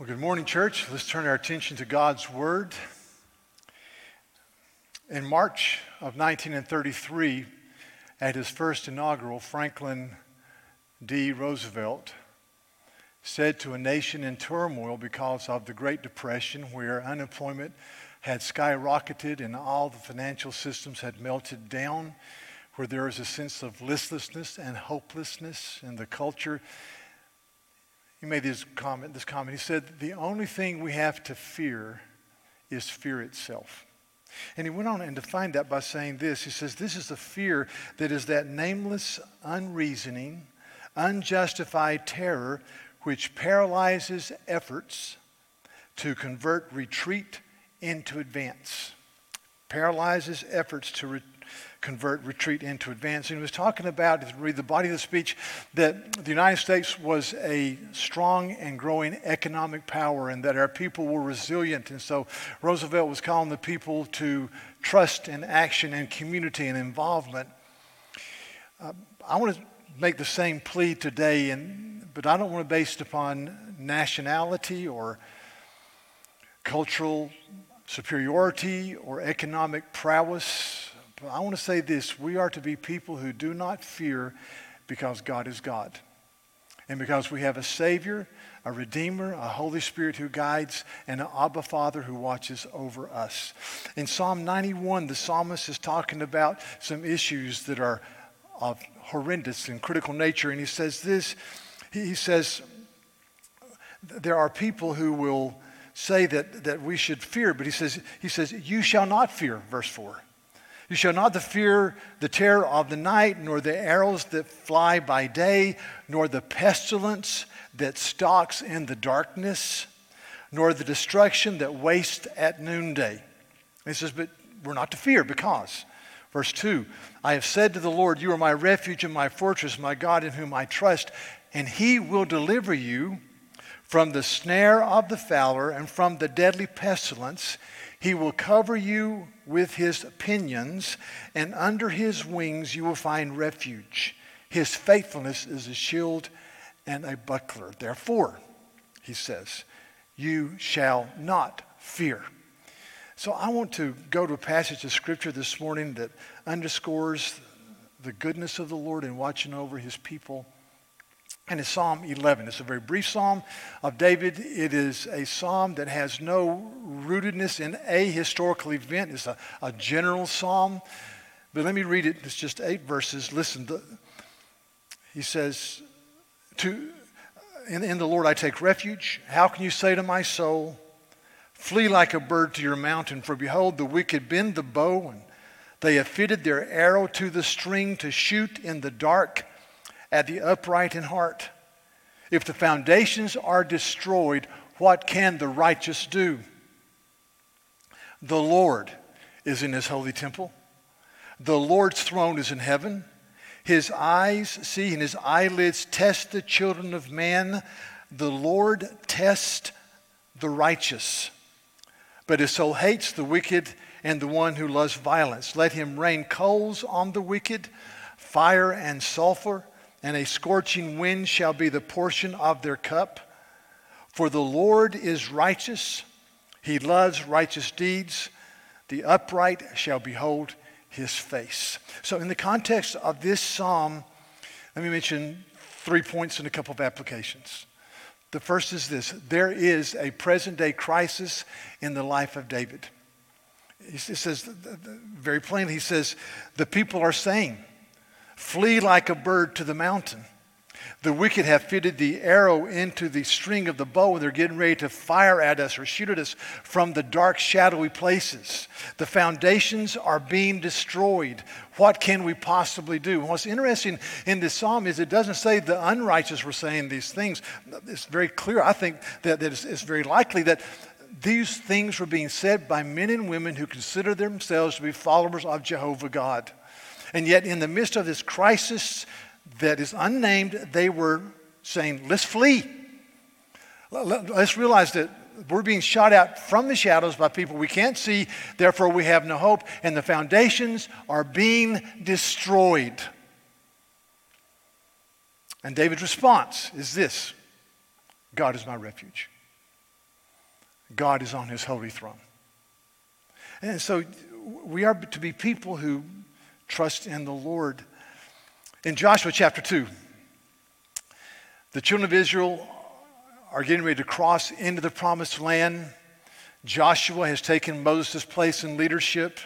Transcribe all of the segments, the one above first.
Well, good morning, church. Let's turn our attention to God's Word. In March of 1933, at his first inaugural, Franklin D. Roosevelt said to a nation in turmoil because of the Great Depression, where unemployment had skyrocketed and all the financial systems had melted down, where there was a sense of listlessness and hopelessness in the culture he made this comment, this comment. He said, The only thing we have to fear is fear itself. And he went on and defined that by saying this. He says, This is the fear that is that nameless, unreasoning, unjustified terror which paralyzes efforts to convert retreat into advance. Paralyzes efforts to convert retreat into advance. And he was talking about, if you read the body of the speech, that the United States was a strong and growing economic power and that our people were resilient. And so Roosevelt was calling the people to trust and action and community and involvement. Uh, I want to make the same plea today, and, but I don't want to base it upon nationality or cultural superiority or economic prowess I want to say this we are to be people who do not fear because God is God. And because we have a Savior, a Redeemer, a Holy Spirit who guides, and an Abba Father who watches over us. In Psalm 91, the psalmist is talking about some issues that are of horrendous and critical nature. And he says this he says, There are people who will say that, that we should fear, but he says, he says, You shall not fear, verse 4. You shall not fear the terror of the night, nor the arrows that fly by day, nor the pestilence that stalks in the darkness, nor the destruction that wastes at noonday. He says, but we're not to fear because. Verse 2 I have said to the Lord, You are my refuge and my fortress, my God in whom I trust, and he will deliver you from the snare of the fowler and from the deadly pestilence. He will cover you with his pinions, and under his wings you will find refuge. His faithfulness is a shield and a buckler. Therefore, he says, you shall not fear. So I want to go to a passage of scripture this morning that underscores the goodness of the Lord in watching over his people and it's Psalm 11. It's a very brief psalm of David. It is a psalm that has no rootedness in a historical event. It's a, a general psalm. But let me read it. It's just eight verses. Listen. He says, to, in, in the Lord I take refuge. How can you say to my soul, Flee like a bird to your mountain? For behold, the wicked bend the bow, and they have fitted their arrow to the string to shoot in the dark at the upright in heart. If the foundations are destroyed, what can the righteous do? The Lord is in his holy temple. The Lord's throne is in heaven. His eyes see and his eyelids test the children of man. The Lord tests the righteous, but his soul hates the wicked and the one who loves violence. Let him rain coals on the wicked, fire and sulfur and a scorching wind shall be the portion of their cup. For the Lord is righteous, he loves righteous deeds. The upright shall behold his face. So, in the context of this psalm, let me mention three points and a couple of applications. The first is this there is a present day crisis in the life of David. He says very plainly, he says, the people are saying, Flee like a bird to the mountain. The wicked have fitted the arrow into the string of the bow, and they're getting ready to fire at us or shoot at us from the dark, shadowy places. The foundations are being destroyed. What can we possibly do? what's interesting in this psalm is it doesn't say the unrighteous were saying these things. It's very clear. I think that, it's, it's very likely that these things were being said by men and women who consider themselves to be followers of Jehovah God. And yet, in the midst of this crisis that is unnamed, they were saying, Let's flee. Let's realize that we're being shot at from the shadows by people we can't see, therefore, we have no hope, and the foundations are being destroyed. And David's response is this God is my refuge. God is on his holy throne. And so we are to be people who trust in the Lord. In Joshua chapter 2, the children of Israel are getting ready to cross into the promised land. Joshua has taken Moses' place in leadership,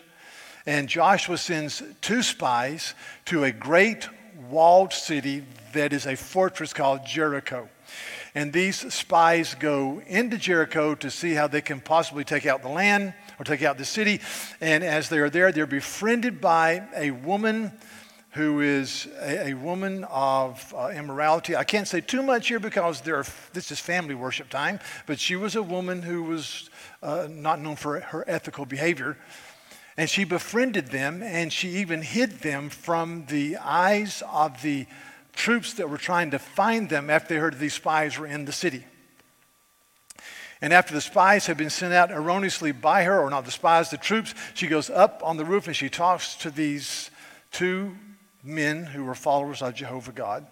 and Joshua sends two spies to a great walled city that is a fortress called Jericho. And these spies go into Jericho to see how they can possibly take out the land or take out the city. And as they are there, they're befriended by a woman who is a, a woman of uh, immorality. I can't say too much here because are, this is family worship time, but she was a woman who was uh, not known for her ethical behavior. And she befriended them and she even hid them from the eyes of the troops that were trying to find them after they heard these spies were in the city. And after the spies had been sent out erroneously by her, or not the spies, the troops, she goes up on the roof and she talks to these two men who were followers of Jehovah God.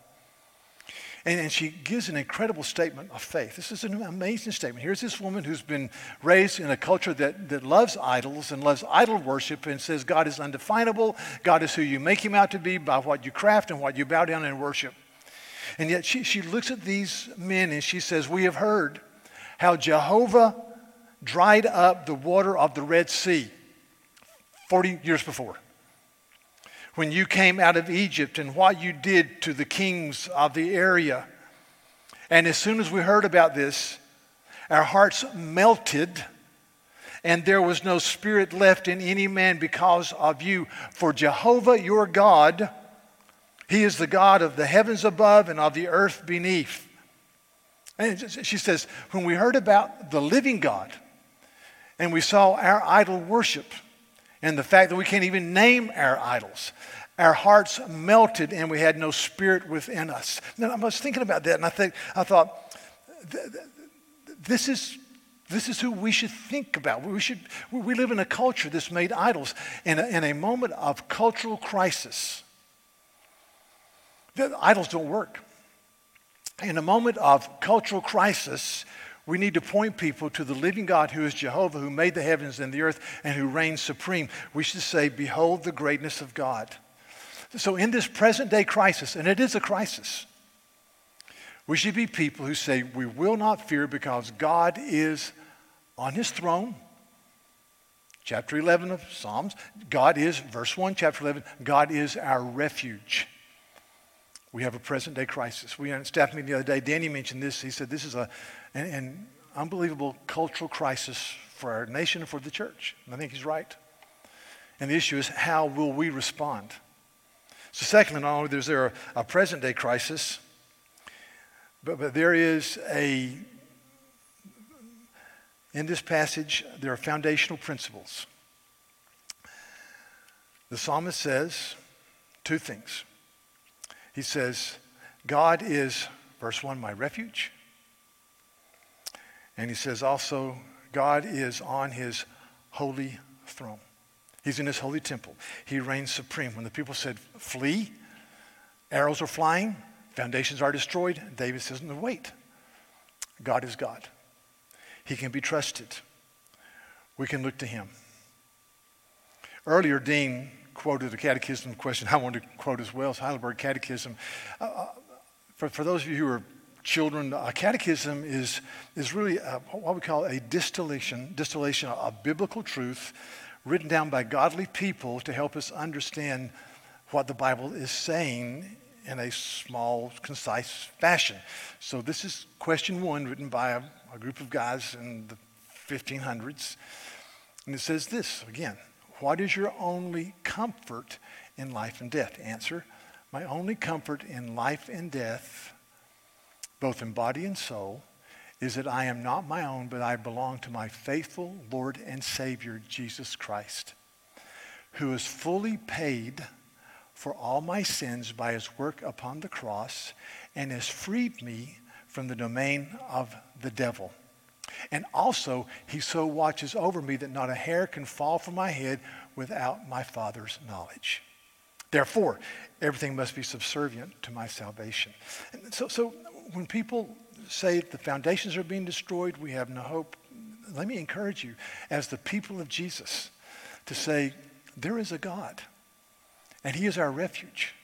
And, and, she gives an incredible statement of faith. This is an amazing statement. Here's this woman who's been raised in a culture that, that loves idols and loves idol worship and says God is undefinable. God is who you make him out to be by what you craft and what you bow down and worship. And yet she, she looks at these men and she says, We have heard how Jehovah dried up the water of the Red Sea 40 years before when you came out of Egypt and what you did to the kings of the area. And as soon as we heard about this, our hearts melted, and there was no spirit left in any man because of you. For Jehovah your God, He is the God of the heavens above and of the earth beneath. And she says, when we heard about the living God and we saw our idol worship, and the fact that we can't even name our idols. Our hearts melted and we had no spirit within us. Now, I was thinking about that and I, think, I thought, this is, this is who we should think about. We, should, we live in a culture that's made idols. In a, in a moment of cultural crisis, the idols don't work. In a moment of cultural crisis, we need to point people to the living God who is Jehovah, who made the heavens and the earth and who reigns supreme. We should say, Behold the greatness of God. So, in this present day crisis, and it is a crisis, we should be people who say, We will not fear because God is on his throne. Chapter 11 of Psalms, God is, verse 1, chapter 11, God is our refuge. We have a present day crisis. We had a staff meeting the other day. Danny mentioned this. He said this is a, an, an unbelievable cultural crisis for our nation and for the church. And I think he's right. And the issue is how will we respond? So, secondly, not only is there a, a present day crisis, but, but there is a, in this passage, there are foundational principles. The psalmist says two things. He says, God is, verse 1, my refuge. And he says also, God is on his holy throne. He's in his holy temple. He reigns supreme. When the people said, flee, arrows are flying, foundations are destroyed, David says, no, wait. God is God. He can be trusted. We can look to him. Earlier, Dean quoted a catechism question I wanted to quote as well. It's Heidelberg Catechism. Uh, uh, for, for those of you who are children, a catechism is, is really a, what we call a distillation, distillation of biblical truth written down by godly people to help us understand what the Bible is saying in a small, concise fashion. So this is question one written by a, a group of guys in the 1500s. And it says this again what is your only comfort in life and death? Answer My only comfort in life and death, both in body and soul, is that I am not my own, but I belong to my faithful Lord and Savior, Jesus Christ, who has fully paid for all my sins by his work upon the cross and has freed me from the domain of the devil. And also, he so watches over me that not a hair can fall from my head without my Father's knowledge. Therefore, everything must be subservient to my salvation. And so, so when people say the foundations are being destroyed, we have no hope, let me encourage you, as the people of Jesus, to say, there is a God, and He is our refuge,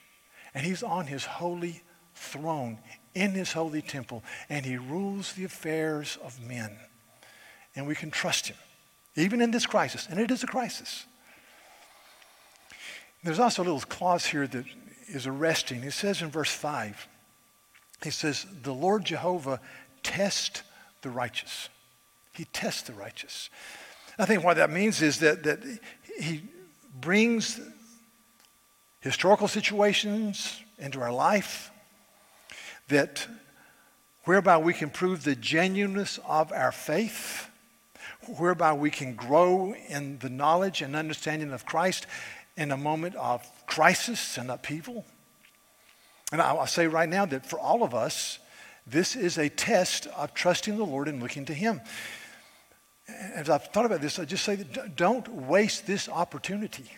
and He's on His holy throne in His holy temple, and He rules the affairs of men. And we can trust Him, even in this crisis, and it is a crisis. There's also a little clause here that is arresting. It says in verse 5, he says, The Lord Jehovah test the righteous. He tests the righteous. I think what that means is that, that he brings historical situations into our life that whereby we can prove the genuineness of our faith, whereby we can grow in the knowledge and understanding of Christ in a moment of crisis and upheaval. And I'll say right now that for all of us, this is a test of trusting the Lord and looking to Him. As I've thought about this, I just say that don't waste this opportunity.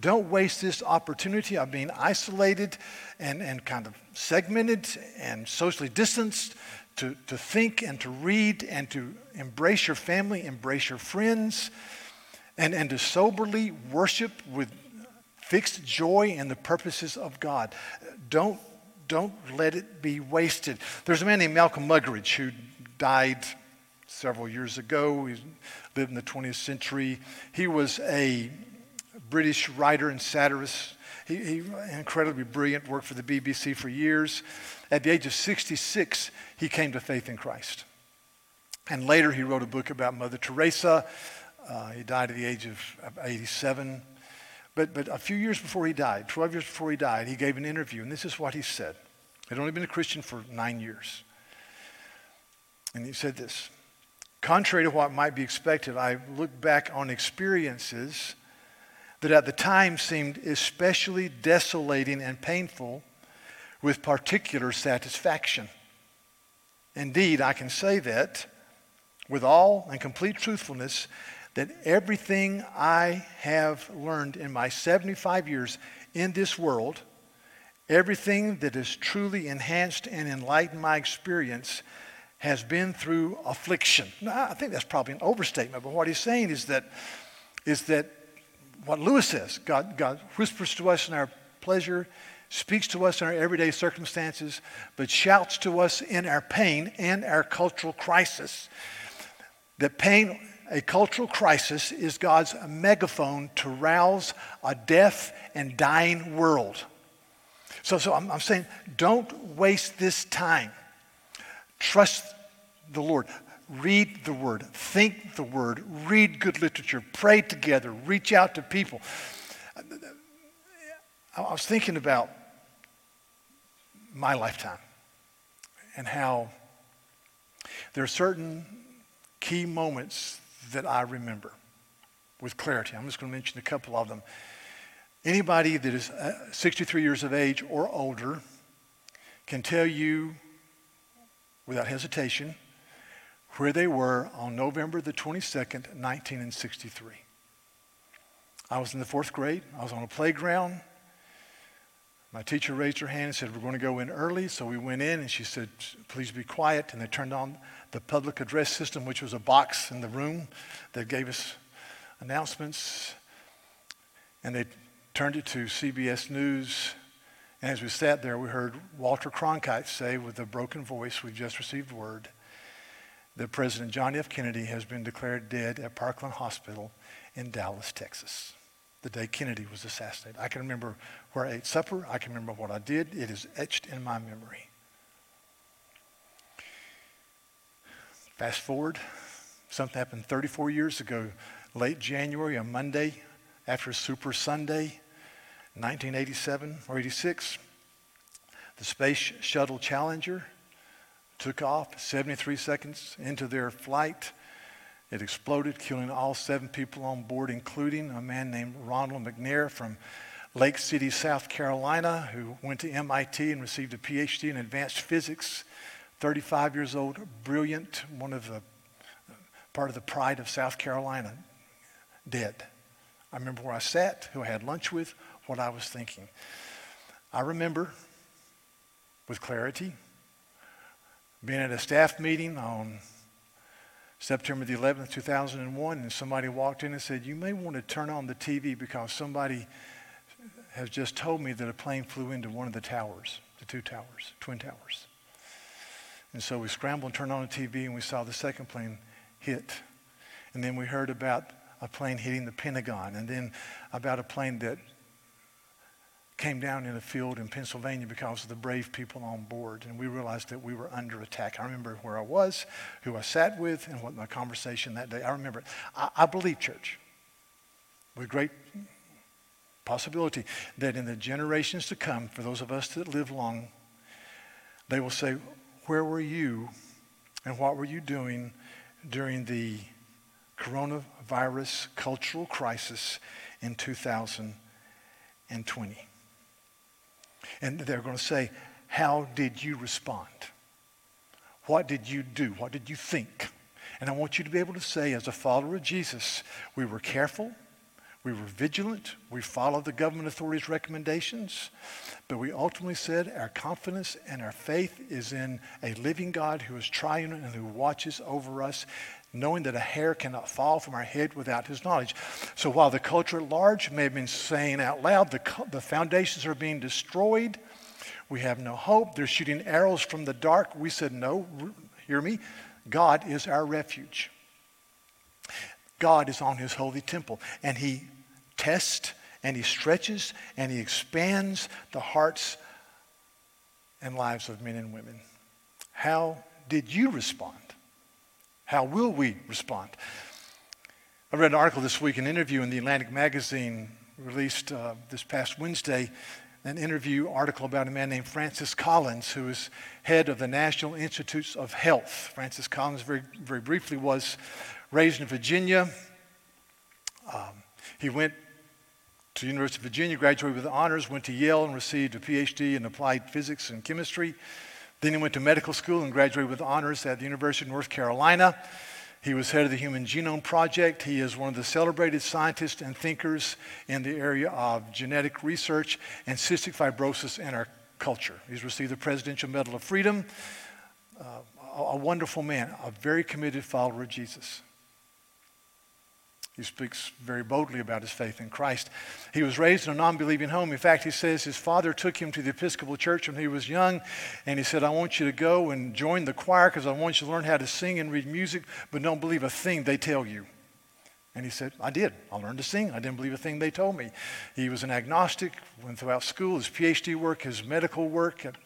Don't waste this opportunity of being isolated and, and kind of segmented and socially distanced to, to think and to read and to embrace your family, embrace your friends, and, and to soberly worship with fixed joy in the purposes of God. Don't, don't let it be wasted. There's a man named Malcolm Muggeridge who died several years ago. He lived in the 20th century. He was a British writer and satirist. He, he incredibly brilliant, worked for the BBC for years. At the age of 66, he came to faith in Christ. And later, he wrote a book about Mother Teresa. Uh, he died at the age of 87. But, but a few years before he died, 12 years before he died, he gave an interview, and this is what he said. He'd only been a Christian for nine years. And he said this Contrary to what might be expected, I look back on experiences that at the time seemed especially desolating and painful with particular satisfaction. Indeed, I can say that with all and complete truthfulness that everything I have learned in my 75 years in this world, everything that has truly enhanced and enlightened my experience, has been through affliction. Now, I think that's probably an overstatement, but what he's saying is that, is that what Lewis says God, God whispers to us in our pleasure, speaks to us in our everyday circumstances, but shouts to us in our pain and our cultural crisis. That pain a cultural crisis is God's megaphone to rouse a deaf and dying world. So, so I'm, I'm saying don't waste this time. Trust the Lord. Read the Word. Think the Word. Read good literature. Pray together. Reach out to people. I was thinking about my lifetime and how there are certain key moments that I remember with clarity. I'm just going to mention a couple of them. Anybody that is uh, 63 years of age or older can tell you without hesitation where they were on November the 22nd, 1963. I was in the fourth grade. I was on a playground. My teacher raised her hand and said, We're going to go in early. So we went in, and she said, Please be quiet. And they turned on the public address system, which was a box in the room that gave us announcements. And they turned it to CBS News. And as we sat there, we heard Walter Cronkite say with a broken voice, We've just received word that President John F. Kennedy has been declared dead at Parkland Hospital in Dallas, Texas, the day Kennedy was assassinated. I can remember where I ate supper. I can remember what I did. It is etched in my memory. Fast forward, something happened 34 years ago, late January, a Monday after Super Sunday, 1987 or 86. The Space Shuttle Challenger took off 73 seconds into their flight. It exploded, killing all seven people on board, including a man named Ronald McNair from Lake City, South Carolina, who went to MIT and received a PhD in advanced physics 35 years old, brilliant, one of the part of the pride of South Carolina, dead. I remember where I sat, who I had lunch with, what I was thinking. I remember with clarity being at a staff meeting on September the 11th, 2001, and somebody walked in and said, You may want to turn on the TV because somebody has just told me that a plane flew into one of the towers, the two towers, twin towers. And so we scrambled and turned on the TV, and we saw the second plane hit. And then we heard about a plane hitting the Pentagon, and then about a plane that came down in a field in Pennsylvania because of the brave people on board. And we realized that we were under attack. I remember where I was, who I sat with, and what my conversation that day. I remember it. I, I believe, church, with great possibility, that in the generations to come, for those of us that live long, they will say, Where were you and what were you doing during the coronavirus cultural crisis in 2020? And they're going to say, How did you respond? What did you do? What did you think? And I want you to be able to say, as a follower of Jesus, we were careful, we were vigilant, we followed the government authorities' recommendations, but we ultimately said our confidence and our faith is in a living God who is triune and who watches over us knowing that a hair cannot fall from our head without his knowledge. So while the culture at large may have been saying out loud, the, the foundations are being destroyed, we have no hope, they're shooting arrows from the dark, we said, no, hear me, God is our refuge. God is on his holy temple, and he tests and he stretches and he expands the hearts and lives of men and women. How did you respond? How will we respond? I read an article this week, an interview in the Atlantic Magazine released uh, this past Wednesday, an interview article about a man named Francis Collins, who is head of the National Institutes of Health. Francis Collins, very, very briefly, was raised in Virginia. Um, he went to the University of Virginia, graduated with honors, went to Yale and received a PhD in applied physics and chemistry. Then he went to medical school and graduated with honors at the University of North Carolina. He was head of the Human Genome Project. He is one of the celebrated scientists and thinkers in the area of genetic research and cystic fibrosis in our culture. He's received the Presidential Medal of Freedom. Uh, a, a wonderful man, a very committed follower of Jesus. He speaks very boldly about his faith in Christ. He was raised in a non believing home. In fact, he says his father took him to the Episcopal Church when he was young, and he said, I want you to go and join the choir because I want you to learn how to sing and read music, but don't believe a thing they tell you. And he said, I did. I learned to sing. I didn't believe a thing they told me. He was an agnostic, went throughout school, his PhD work, his medical work at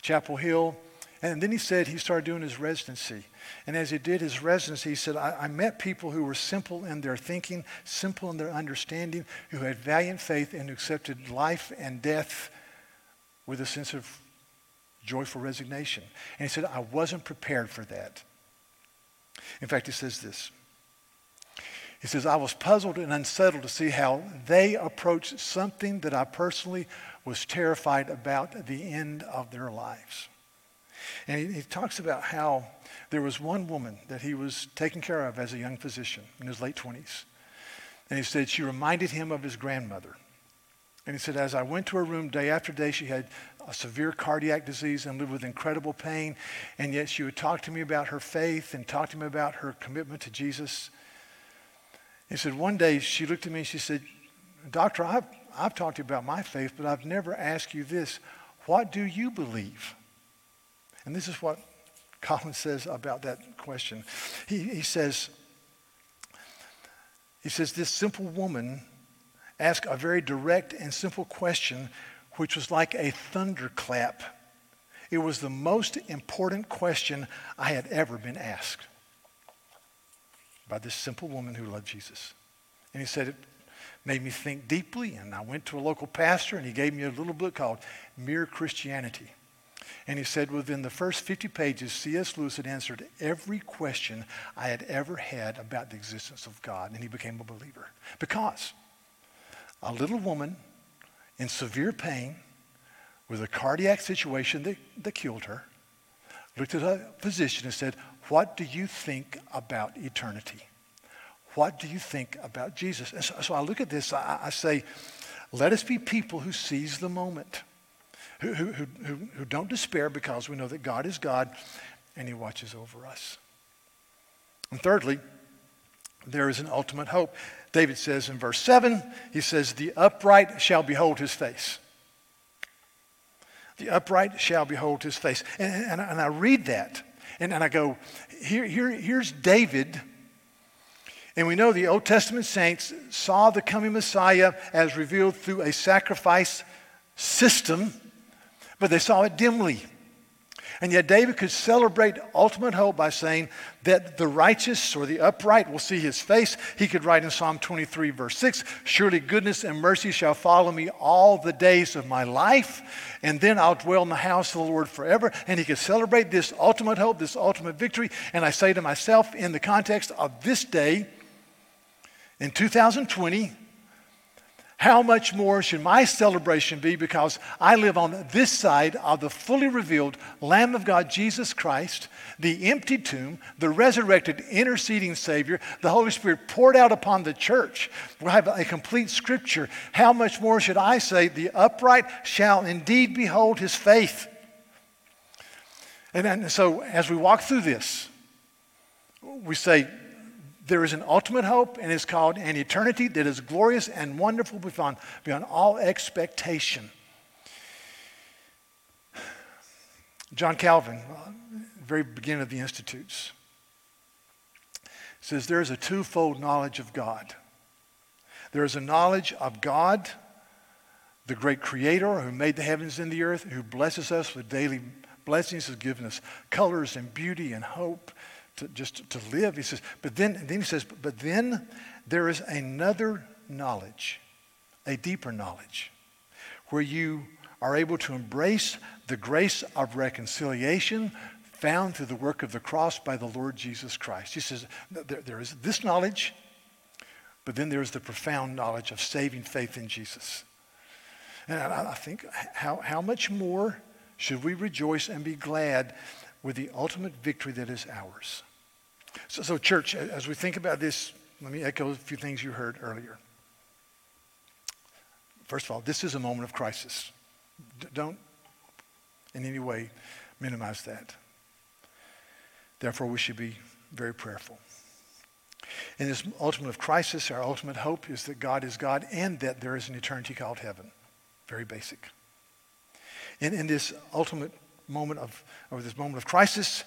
Chapel Hill. And then he said he started doing his residency. And as he did his residency, he said, I, I, met people who were simple in their thinking, simple in their understanding, who had valiant faith and accepted life and death with a sense of joyful resignation. And he said, I wasn't prepared for that. In fact, he says this. He says, I was puzzled and unsettled to see how they approached something that I personally was terrified about the end of their lives. And he, he talks about how there was one woman that he was taking care of as a young physician in his late 20s. And he said she reminded him of his grandmother. And he said, as I went to her room day after day, she had a severe cardiac disease and lived with incredible pain. And yet she would talk to me about her faith and talk to me about her commitment to Jesus. He said, one day she looked at me and she said, Doctor, I've, I've talked to you about my faith, but I've never asked you this. What do you believe? And this is what Collins says about that question. He, he says, he says, this simple woman asked a very direct and simple question, which was like a thunderclap. It was the most important question I had ever been asked by this simple woman who loved Jesus. And he said, it made me think deeply, and I went to a local pastor, and he gave me a little book called Mere Christianity. And he said, within the first 50 pages, C.S. Lewis had answered every question I had ever had about the existence of God, and he became a believer. Because a little woman in severe pain with a cardiac situation that, that killed her looked at a physician and said, What do you think about eternity? What do you think about Jesus? And so, so I look at this, I, I say, let us be people who seize the moment who, who, who, who don't despair because we know that God is God and He watches over us. And thirdly, there is an ultimate hope. David says in verse 7, he says, The upright shall behold his face. The upright shall behold his face. And, and, and I read that, and, and I go, here, here, here's David. And we know the Old Testament saints saw the coming Messiah as revealed through a sacrifice system, but they saw it dimly. And yet, David could celebrate ultimate hope by saying that the righteous or the upright will see his face. He could write in Psalm 23, verse 6 Surely goodness and mercy shall follow me all the days of my life, and then I'll dwell in the house of the Lord forever. And he could celebrate this ultimate hope, this ultimate victory. And I say to myself, in the context of this day, in 2020, how much more should my celebration be because I live on this side of the fully revealed Lamb of God, Jesus Christ, the empty tomb, the resurrected interceding Savior, the Holy Spirit poured out upon the church. we have a complete scripture. How much more should I say, the upright shall indeed behold his faith? And, and so as we walk through this, we say, there is an ultimate hope, and it's called an eternity that is glorious and wonderful beyond, beyond all expectation. John Calvin, very beginning of the Institutes, says there is a twofold knowledge of God. There is a knowledge of God, the great creator who made the heavens and the earth, who blesses us with daily blessings, has given us colors and beauty and hope to just to live. He says, but then, then he says, but then there is another knowledge, a deeper knowledge, where you are able to embrace the grace of reconciliation found through the work of the cross by the Lord Jesus Christ. He says, there, there is this knowledge, but then there is the profound knowledge of saving faith in Jesus. And I, I think, how, how much more should we rejoice and be glad with the ultimate victory that is ours? So, so, church, as we think about this, let me echo a few things you heard earlier. First of all, this is a moment of crisis. D- don't in any way minimize that. Therefore, we should be very prayerful. In this ultimate of crisis, our ultimate hope is that God is God and that there is an eternity called heaven. Very basic. And in this ultimate moment of, or this moment of crisis,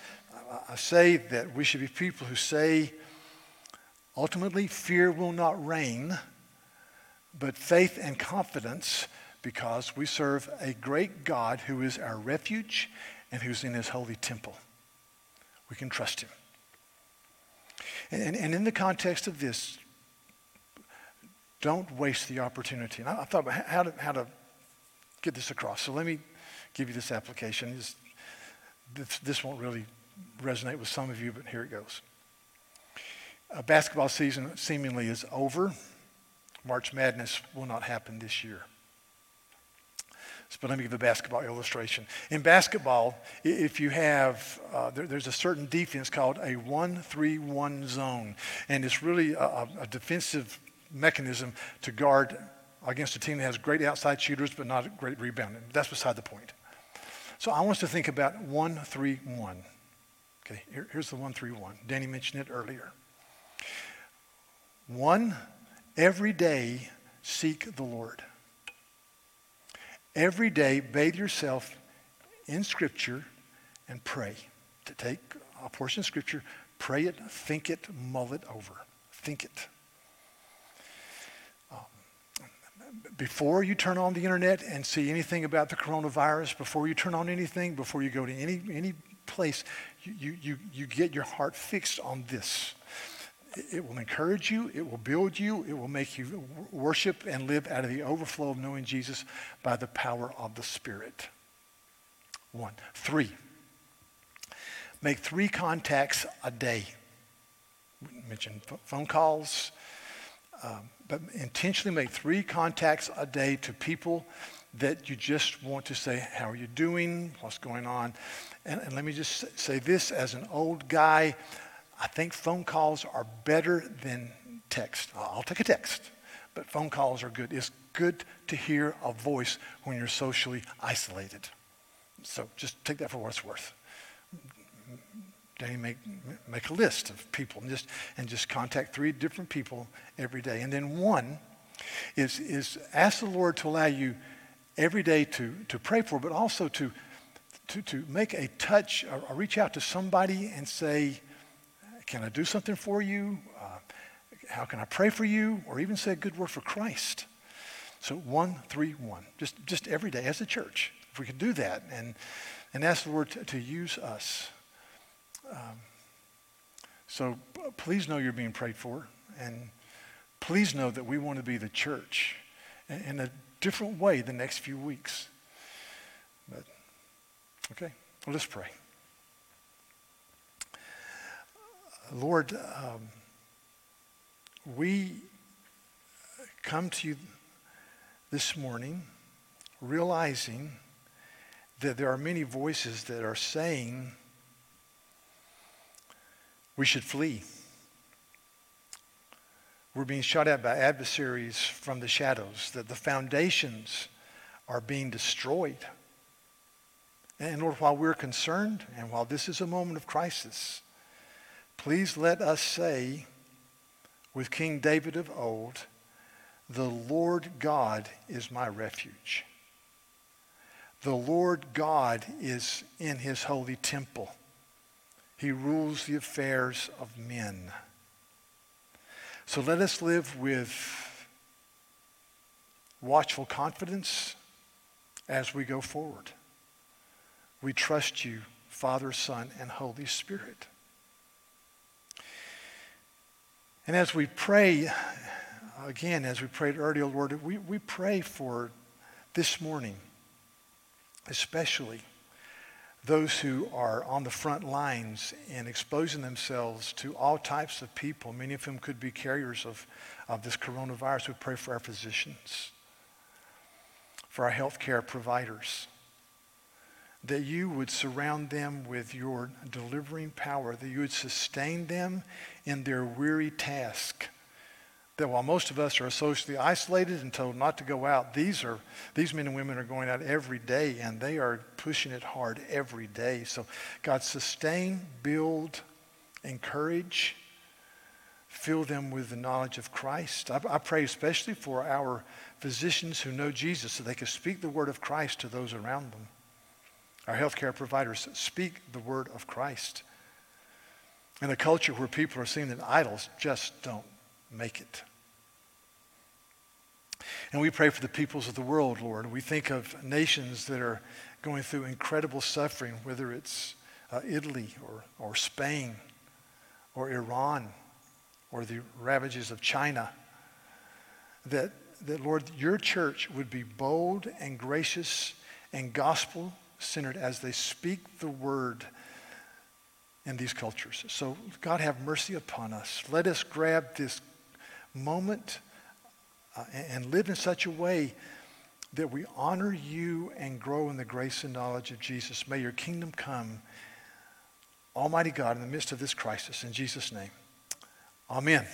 I say that we should be people who say, ultimately, fear will not reign, but faith and confidence because we serve a great God who is our refuge and who's in his holy temple. We can trust him. And, and in the context of this, don't waste the opportunity. And I, I thought about how to, how to get this across. So let me give you this application. This, this, this won't really resonate with some of you, but here it goes. Uh, basketball season seemingly is over. March Madness will not happen this year. But let me give a basketball illustration. In basketball, if you have, uh, there, there's a certain defense called a 1 3 1 zone. And it's really a, a defensive mechanism to guard against a team that has great outside shooters but not great rebounding. That's beside the point. So I want us to think about 1 3 1. Okay, here, here's the 131. Danny mentioned it earlier. One, every day seek the Lord. Every day bathe yourself in Scripture and pray. To take a portion of Scripture, pray it, think it, mull it over. Think it. Um, before you turn on the internet and see anything about the coronavirus, before you turn on anything, before you go to any, any place, you, you, you get your heart fixed on this. It will encourage you, it will build you, it will make you worship and live out of the overflow of knowing Jesus by the power of the Spirit. One. Three. Make three contacts a day. Mention phone calls, um, but intentionally make three contacts a day to people that you just want to say, How are you doing? What's going on? And, and let me just say this as an old guy, I think phone calls are better than text. I'll take a text, but phone calls are good. It's good to hear a voice when you're socially isolated. So just take that for what it's worth. Danny, make, make a list of people and just, and just contact three different people every day. And then one is, is ask the Lord to allow you every day to, to pray for, but also to, to, to make a touch or, or reach out to somebody and say, Can I do something for you? Uh, how can I pray for you? Or even say a good word for Christ. So one, three, one. Just, just every day as a church. If we could do that and, and ask the Lord to, to use us. Um, so please know you're being prayed for, and please know that we want to be the church in a different way the next few weeks. But, okay, well, let's pray. Lord, um, we come to you this morning realizing that there are many voices that are saying we should flee. We're being shot at by adversaries from the shadows, that the foundations are being destroyed. And Lord, while we're concerned and while this is a moment of crisis, please let us say with King David of old, the Lord God is my refuge. The Lord God is in his holy temple. He rules the affairs of men. So let us live with watchful confidence as we go forward. We trust you, Father, Son, and Holy Spirit. And as we pray, again, as we prayed earlier, Lord, we, we pray for this morning, especially those who are on the front lines and exposing themselves to all types of people, many of whom could be carriers of, of this coronavirus. We pray for our physicians, for our healthcare providers, that you would surround them with your delivering power, that you would sustain them in their weary task that while most of us are socially isolated and told not to go out, these, are, these men and women are going out every day and they are pushing it hard every day. So, God, sustain, build, encourage, fill them with the knowledge of Christ. I, I pray especially for our physicians who know Jesus so they can speak the word of Christ to those around them. Our healthcare providers speak the word of Christ. In a culture where people are seeing that idols just don't make it. And we pray for the peoples of the world, Lord. We think of nations that are going through incredible suffering, whether it's uh, Italy or, or Spain or Iran or the ravages of China. That, that, Lord, your church would be bold and gracious and gospel centered as they speak the word in these cultures. So, God, have mercy upon us. Let us grab this moment uh, and live in such a way that we honor you and grow in the grace and knowledge of Jesus. May your kingdom come, Almighty God, in the midst of this crisis. In Jesus' name, amen.